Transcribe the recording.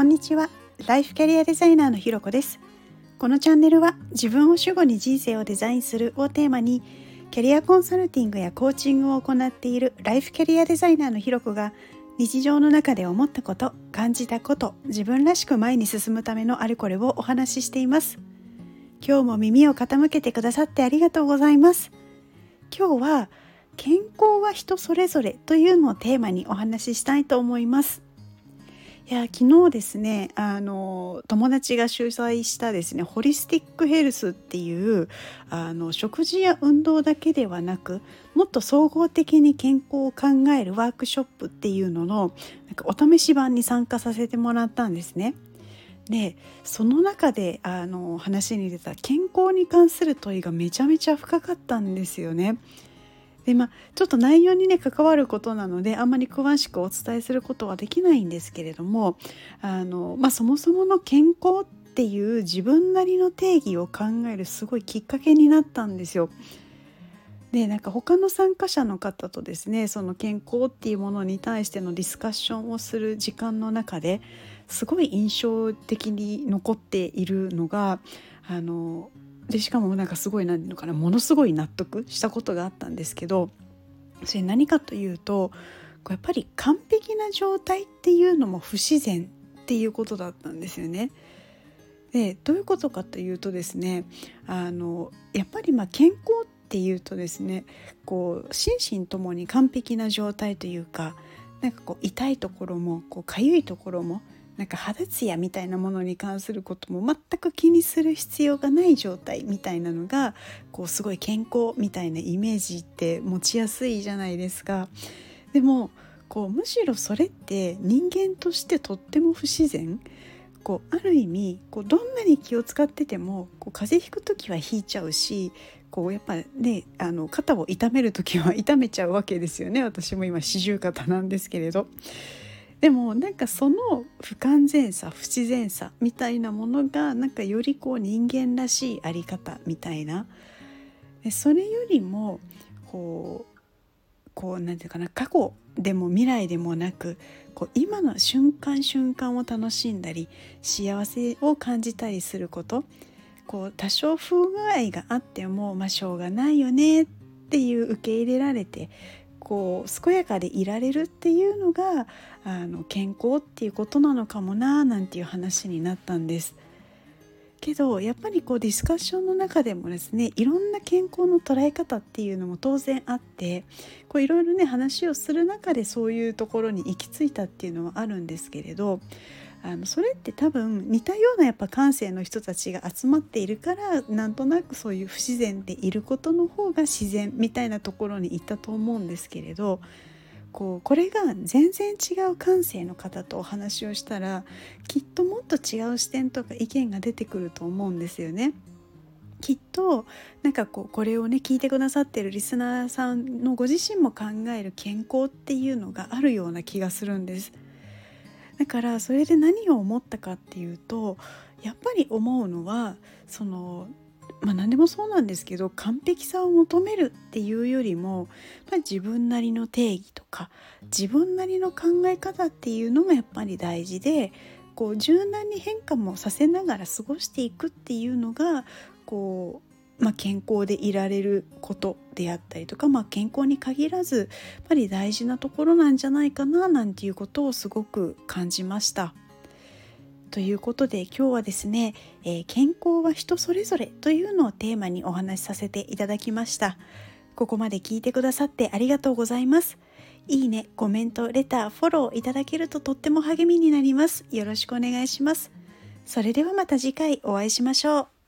こんにちは。ライフキャリアデザイナーのひろこです。このチャンネルは自分を主語に人生をデザインするをテーマにキャリアコンサルティングやコーチングを行っているライフキャリアデザイナーのひろこが日常の中で思ったこと感じたこと自分らしく前に進むためのあれこれをお話ししています。今日も耳を傾けてくださってありがとうございます。今日は健康は人それぞれというのをテーマにお話ししたいと思います。いや昨日ですねあの友達が主催したですねホリスティックヘルスっていうあの食事や運動だけではなくもっと総合的に健康を考えるワークショップっていうののなんかお試し版に参加させてもらったんですね。でその中であの話に出た健康に関する問いがめちゃめちゃ深かったんですよね。でまあちょっと内容にね関わることなのであんまり詳しくお伝えすることはできないんですけれどもあの、まあ、そもそもの健康っていう自分なりの定義を考えるすごいきっかけになったんですよ。でなんか他の参加者の方とですねその健康っていうものに対してのディスカッションをする時間の中ですごい印象的に残っているのがあのでしかもなんかすごい何て言うのかなものすごい納得したことがあったんですけどそれ何かというとやっぱり完璧な状態っていうのも不自然っていうことだったんですよね。でどういうことかというとですねあのやっぱりまあ健康っていうとですねこう心身ともに完璧な状態というかなんかこう痛いところもこう痒いところもなんか肌ツヤみたいなものに関することも全く気にする必要がない状態みたいなのがこうすごい健康みたいなイメージって持ちやすいじゃないですか。でもこうむしろそれって人間としてとっても不自然こうある意味こうどんなに気を使っててもこう風邪ひく時はひいちゃうしこうやっぱねあの肩を痛める時は痛めちゃうわけですよね私も今四十肩なんですけれど。でもなんかその不完全さ不自然さみたいなものがなんかよりこう人間らしいあり方みたいなそれよりもこうこうなんていうかな過去でも未来でもなくこう今の瞬間瞬間を楽しんだり幸せを感じたりすることこう多少不具合があってもまあしょうがないよねっていう受け入れられてこう健やかでいられるっていうのがあの健康っていうことなのかもななんていう話になったんです。けどやっぱりこうディスカッションの中でもですねいろんな健康の捉え方っていうのも当然あってこういろいろね話をする中でそういうところに行き着いたっていうのはあるんですけれどあのそれって多分似たようなやっぱ感性の人たちが集まっているからなんとなくそういう不自然でいることの方が自然みたいなところに行ったと思うんですけれどこうこれが全然違う感性の方とお話をしたらきっともっと違う視点とか意見が出てくると思うんですよね。きっとなんかこうこれをね聞いてくださってるリスナーさんのご自身も考える健康っていうのがあるような気がするんです。だからそれで何を思ったかっていうとやっぱり思うのはそのまあ何でもそうなんですけど完璧さを求めるっていうよりも、まあ、自分なりの定義とか自分なりの考え方っていうのがやっぱり大事でこう柔軟に変化もさせながら過ごしていくっていうのがこうまあ、健康でいられることであったりとか、まあ、健康に限らずやっぱり大事なところなんじゃないかななんていうことをすごく感じました。ということで今日はですね、えー、健康は人それぞれというのをテーマにお話しさせていただきました。ここまで聞いてくださってありがとうございます。いいね、コメント、レター、フォローいただけるととっても励みになります。よろしくお願いします。それではまた次回お会いしましょう。